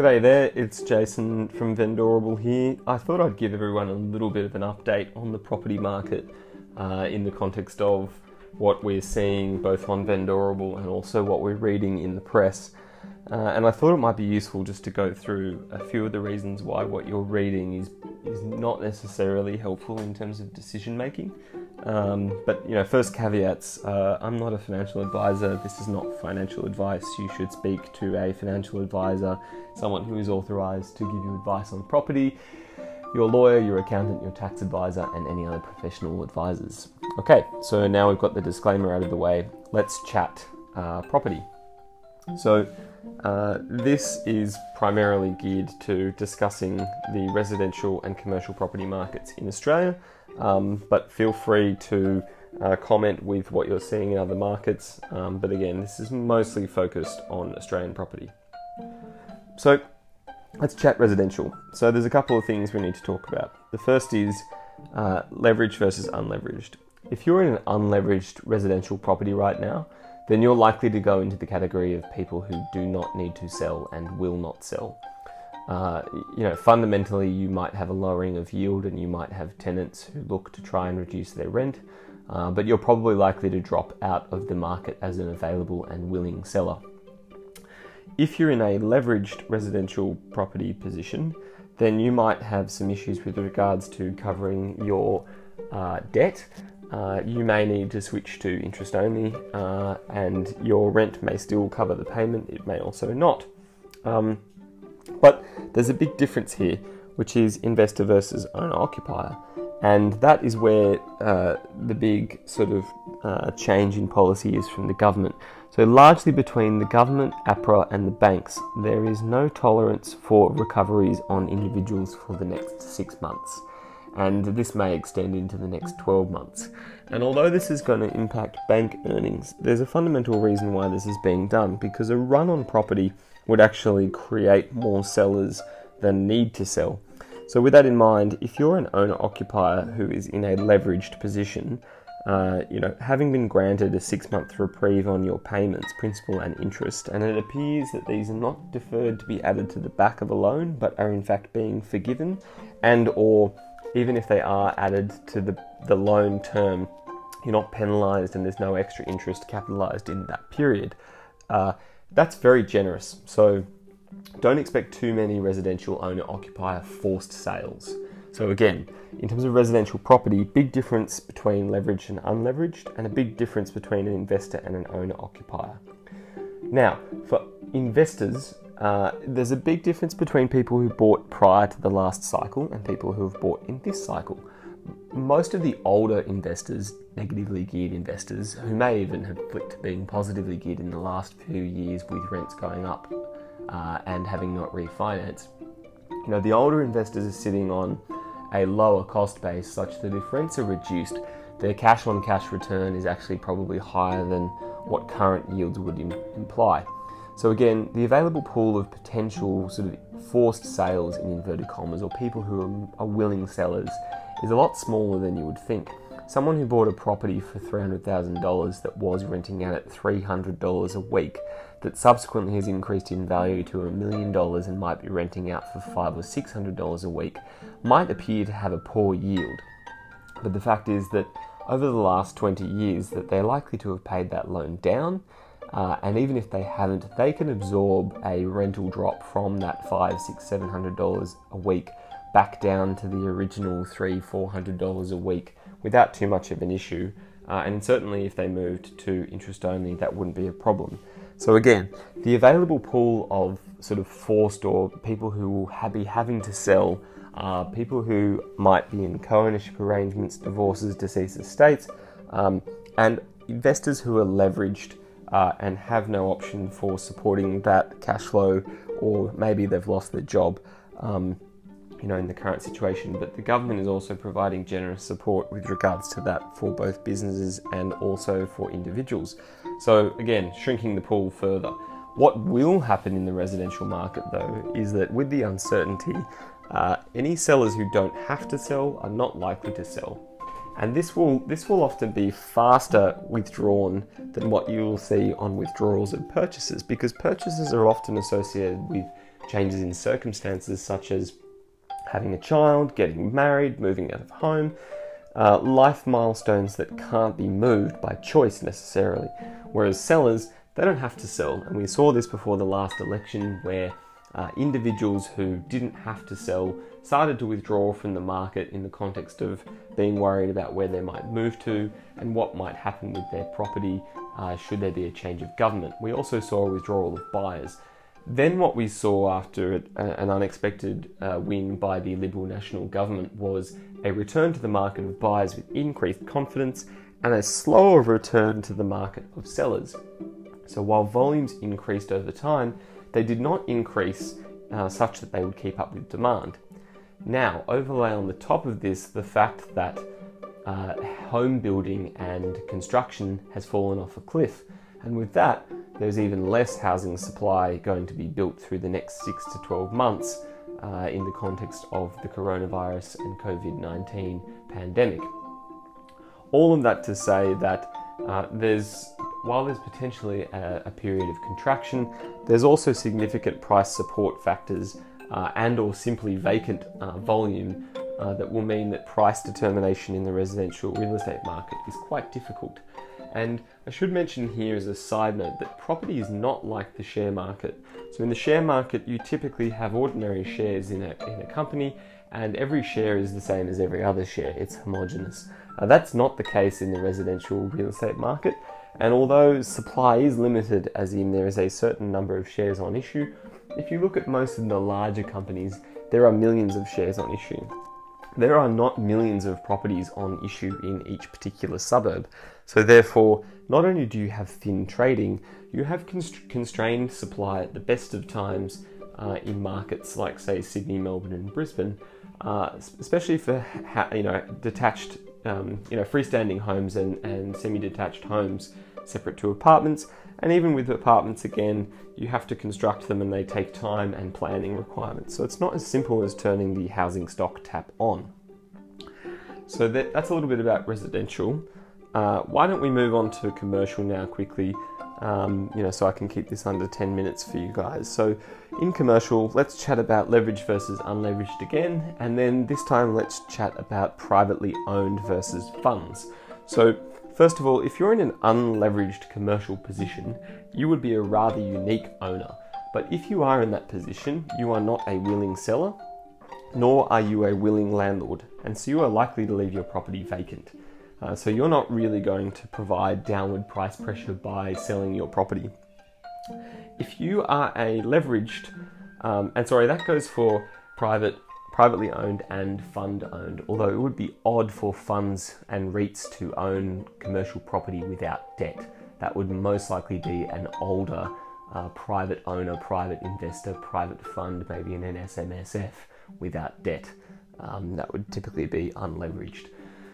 G'day there, it's Jason from Vendorable here. I thought I'd give everyone a little bit of an update on the property market uh, in the context of what we're seeing both on Vendorable and also what we're reading in the press. Uh, and I thought it might be useful just to go through a few of the reasons why what you're reading is is not necessarily helpful in terms of decision making. Um, but you know, first caveats: uh, I'm not a financial advisor. This is not financial advice. You should speak to a financial advisor, someone who is authorized to give you advice on property. Your lawyer, your accountant, your tax advisor, and any other professional advisors. Okay, so now we've got the disclaimer out of the way. Let's chat uh, property. So, uh, this is primarily geared to discussing the residential and commercial property markets in Australia, um, but feel free to uh, comment with what you're seeing in other markets. Um, but again, this is mostly focused on Australian property. So, let's chat residential. So, there's a couple of things we need to talk about. The first is uh, leverage versus unleveraged. If you're in an unleveraged residential property right now, then you're likely to go into the category of people who do not need to sell and will not sell. Uh, you know, fundamentally, you might have a lowering of yield and you might have tenants who look to try and reduce their rent, uh, but you're probably likely to drop out of the market as an available and willing seller. If you're in a leveraged residential property position, then you might have some issues with regards to covering your uh, debt uh, you may need to switch to interest only, uh, and your rent may still cover the payment, it may also not. Um, but there's a big difference here, which is investor versus owner occupier, and that is where uh, the big sort of uh, change in policy is from the government. So, largely between the government, APRA, and the banks, there is no tolerance for recoveries on individuals for the next six months and this may extend into the next 12 months. And although this is going to impact bank earnings, there's a fundamental reason why this is being done because a run on property would actually create more sellers than need to sell. So, with that in mind, if you're an owner occupier who is in a leveraged position, uh, you know, having been granted a six month reprieve on your payments, principal and interest, and it appears that these are not deferred to be added to the back of a loan, but are in fact being forgiven, and or even if they are added to the, the loan term, you're not penalised and there's no extra interest capitalised in that period. Uh, that's very generous. So don't expect too many residential owner occupier forced sales. So, again, in terms of residential property, big difference between leveraged and unleveraged, and a big difference between an investor and an owner occupier. Now, for investors, uh, there's a big difference between people who bought prior to the last cycle and people who have bought in this cycle. Most of the older investors, negatively geared investors, who may even have to being positively geared in the last few years with rents going up uh, and having not refinanced, you know, the older investors are sitting on a lower cost base such that if rents are reduced, their cash on cash return is actually probably higher than what current yields would Im- imply. So again, the available pool of potential sort of forced sales in inverted commas or people who are, willing sellers is a lot smaller than you would think. Someone who bought a property for $300,000 that was renting out at $300 a week that subsequently has increased in value to a million dollars and might be renting out for five or six hundred dollars a week might appear to have a poor yield. But the fact is that over the last 20 years that they're likely to have paid that loan down uh, and even if they haven't, they can absorb a rental drop from that five, six, seven hundred dollars a week back down to the original three, four hundred dollars a week without too much of an issue. Uh, and certainly, if they moved to interest only, that wouldn't be a problem. So again, the available pool of sort of forced or people who will be having to sell are people who might be in co-ownership arrangements, divorces, deceased estates, um, and investors who are leveraged uh, and have no option for supporting that cash flow, or maybe they've lost their job. Um, you know, in the current situation, but the government is also providing generous support with regards to that for both businesses and also for individuals. So, again, shrinking the pool further. What will happen in the residential market, though, is that with the uncertainty, uh, any sellers who don't have to sell are not likely to sell and this will this will often be faster withdrawn than what you will see on withdrawals of purchases because purchases are often associated with changes in circumstances such as having a child, getting married, moving out of home, uh, life milestones that can't be moved by choice necessarily. Whereas sellers, they don't have to sell. And we saw this before the last election where uh, individuals who didn't have to sell started to withdraw from the market in the context of being worried about where they might move to and what might happen with their property uh, should there be a change of government. We also saw a withdrawal of buyers. Then, what we saw after an unexpected uh, win by the Liberal National Government was a return to the market of buyers with increased confidence and a slower return to the market of sellers. So, while volumes increased over time, they did not increase uh, such that they would keep up with demand. Now, overlay on the top of this the fact that uh, home building and construction has fallen off a cliff. And with that, there's even less housing supply going to be built through the next 6 to 12 months uh, in the context of the coronavirus and COVID 19 pandemic. All of that to say that uh, there's while there's potentially a, a, period of contraction, there's also significant price support factors uh, and or simply vacant uh, volume uh, that will mean that price determination in the residential real estate market is quite difficult. And I should mention here as a side note that property is not like the share market. So in the share market, you typically have ordinary shares in a, in a company and every share is the same as every other share. It's homogenous. That's not the case in the residential real estate market. And although supply is limited, as in there is a certain number of shares on issue, if you look at most of the larger companies, there are millions of shares on issue. There are not millions of properties on issue in each particular suburb. So, therefore, not only do you have thin trading, you have const- constrained supply at the best of times uh, in markets like, say, Sydney, Melbourne, and Brisbane, uh, especially for ha- you know detached, um, you know, freestanding homes and, and semi-detached homes separate to apartments. And even with apartments, again, you have to construct them and they take time and planning requirements. So it's not as simple as turning the housing stock tap on. So that, that's a little bit about residential. Uh, why don't we move on to commercial now quickly? Um, you know, so I can keep this under 10 minutes for you guys. So, in commercial, let's chat about leverage versus unleveraged again, and then this time let's chat about privately owned versus funds. So, First of all, if you're in an unleveraged commercial position, you would be a rather unique owner. But if you are in that position, you are not a willing seller, nor are you a willing landlord, and so you are likely to leave your property vacant. Uh, so you're not really going to provide downward price pressure by selling your property. If you are a leveraged, um, and sorry, that goes for private privately owned and fund owned, although it would be odd for funds and REITs to own commercial property without debt. That would most likely be an older uh, private owner, private investor, private fund, maybe an SMSF without debt. Um, that would typically be unleveraged.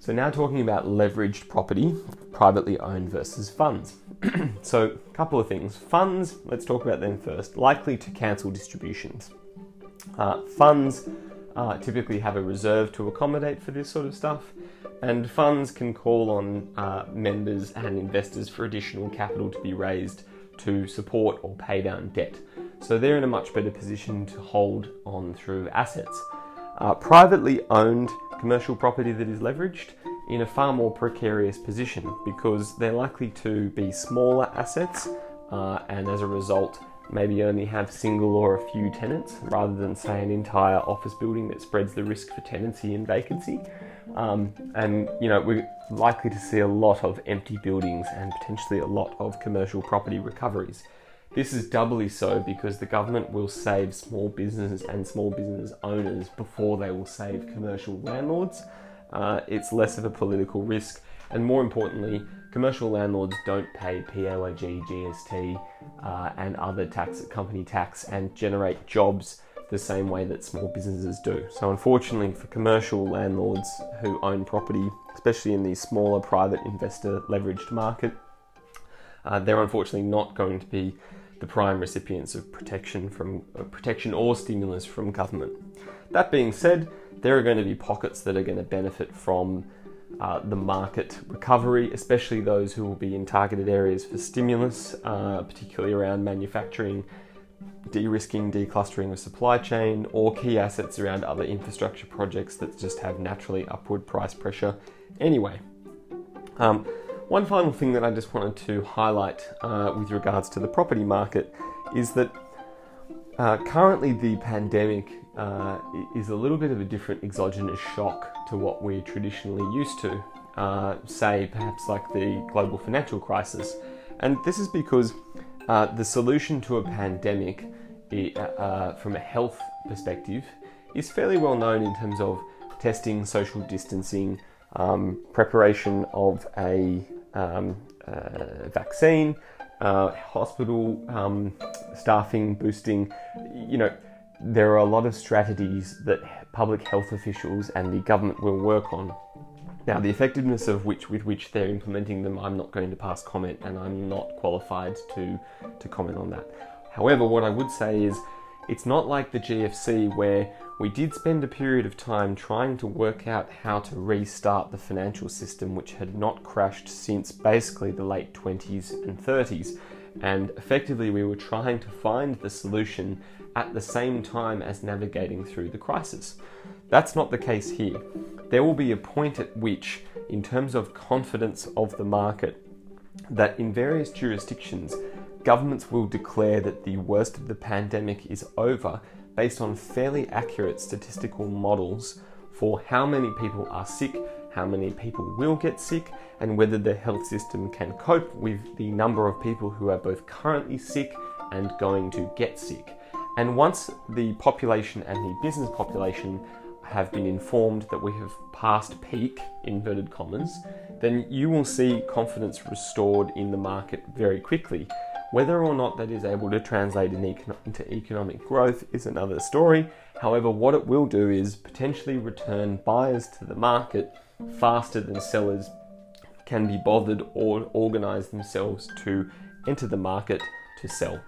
So, now talking about leveraged property, privately owned versus funds. so, a couple of things. Funds, let's talk about them first, likely to cancel distributions. Uh, funds uh, typically have a reserve to accommodate for this sort of stuff, and funds can call on uh, members and investors for additional capital to be raised to support or pay down debt. So they're in a much better position to hold on through assets. Uh, privately owned commercial property that is leveraged in a far more precarious position because they're likely to be smaller assets uh, and as a result maybe only have single or a few tenants rather than say an entire office building that spreads the risk for tenancy and vacancy. Um, and you know we're likely to see a lot of empty buildings and potentially a lot of commercial property recoveries. This is doubly so because the government will save small businesses and small business owners before they will save commercial landlords. Uh, it's less of a political risk, and more importantly, commercial landlords don't pay PAYG, GST, uh, and other tax, company tax, and generate jobs the same way that small businesses do. So, unfortunately, for commercial landlords who own property, especially in the smaller private investor leveraged market, uh, they're unfortunately not going to be the prime recipients of protection from uh, protection or stimulus from government. That being said, there are going to be pockets that are going to benefit from uh, the market recovery, especially those who will be in targeted areas for stimulus, uh, particularly around manufacturing, de-risking, declustering of supply chain, or key assets around other infrastructure projects that just have naturally upward price pressure anyway. Um, one final thing that I just wanted to highlight uh, with regards to the property market is that uh, currently the pandemic uh, is a little bit of a different exogenous shock to what we're traditionally used to, uh, say perhaps like the global financial crisis. And this is because uh, the solution to a pandemic uh, from a health perspective is fairly well known in terms of testing, social distancing, um, preparation of a um, uh, vaccine, uh, hospital um, staffing, boosting. You know, there are a lot of strategies that public health officials and the government will work on. Now, the effectiveness of which with which they're implementing them, I'm not going to pass comment, and I'm not qualified to to comment on that. However, what I would say is it's not like the GFC where we did spend a period of time trying to work out how to restart the financial system, which had not crashed since basically the late 20s and 30s. And effectively, we were trying to find the solution at the same time as navigating through the crisis. That's not the case here. There will be a point at which, in terms of confidence of the market, that in various jurisdictions, governments will declare that the worst of the pandemic is over based on fairly accurate statistical models for how many people are sick, how many people will get sick, and whether the health system can cope with the number of people who are both currently sick and going to get sick. And once the population and the business population have been informed that we have passed peak, inverted commas, then you will see confidence restored in the market very quickly. Whether or not that is able to translate into economic growth is another story. However, what it will do is potentially return buyers to the market faster than sellers can be bothered or organize themselves to enter the market to sell.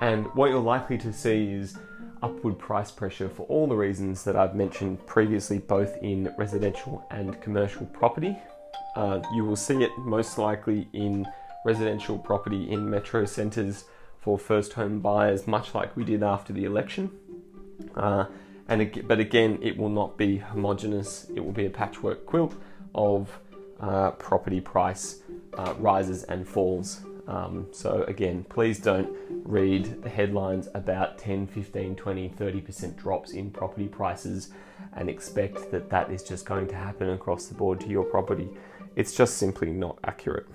And what you're likely to see is upward price pressure for all the reasons that I've mentioned previously, both in residential and commercial property. Uh, you will see it most likely in residential property in metro centres for first home buyers, much like we did after the election. Uh, and but again, it will not be homogenous. It will be a patchwork quilt of uh, property price uh, rises and falls. Um, so again, please don't read the headlines about 10, 15, 20, 30% drops in property prices and expect that that is just going to happen across the board to your property. It's just simply not accurate.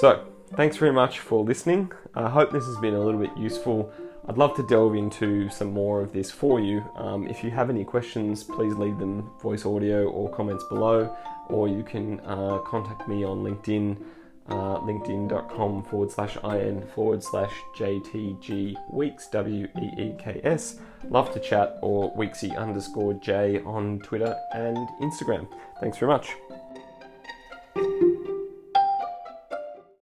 So, thanks very much for listening. I hope this has been a little bit useful. I'd love to delve into some more of this for you. Um, if you have any questions, please leave them voice audio or comments below, or you can uh, contact me on LinkedIn, uh, linkedin.com forward slash in forward slash JTG Weeks, W E E K S. Love to chat, or Weeksy underscore J on Twitter and Instagram. Thanks very much.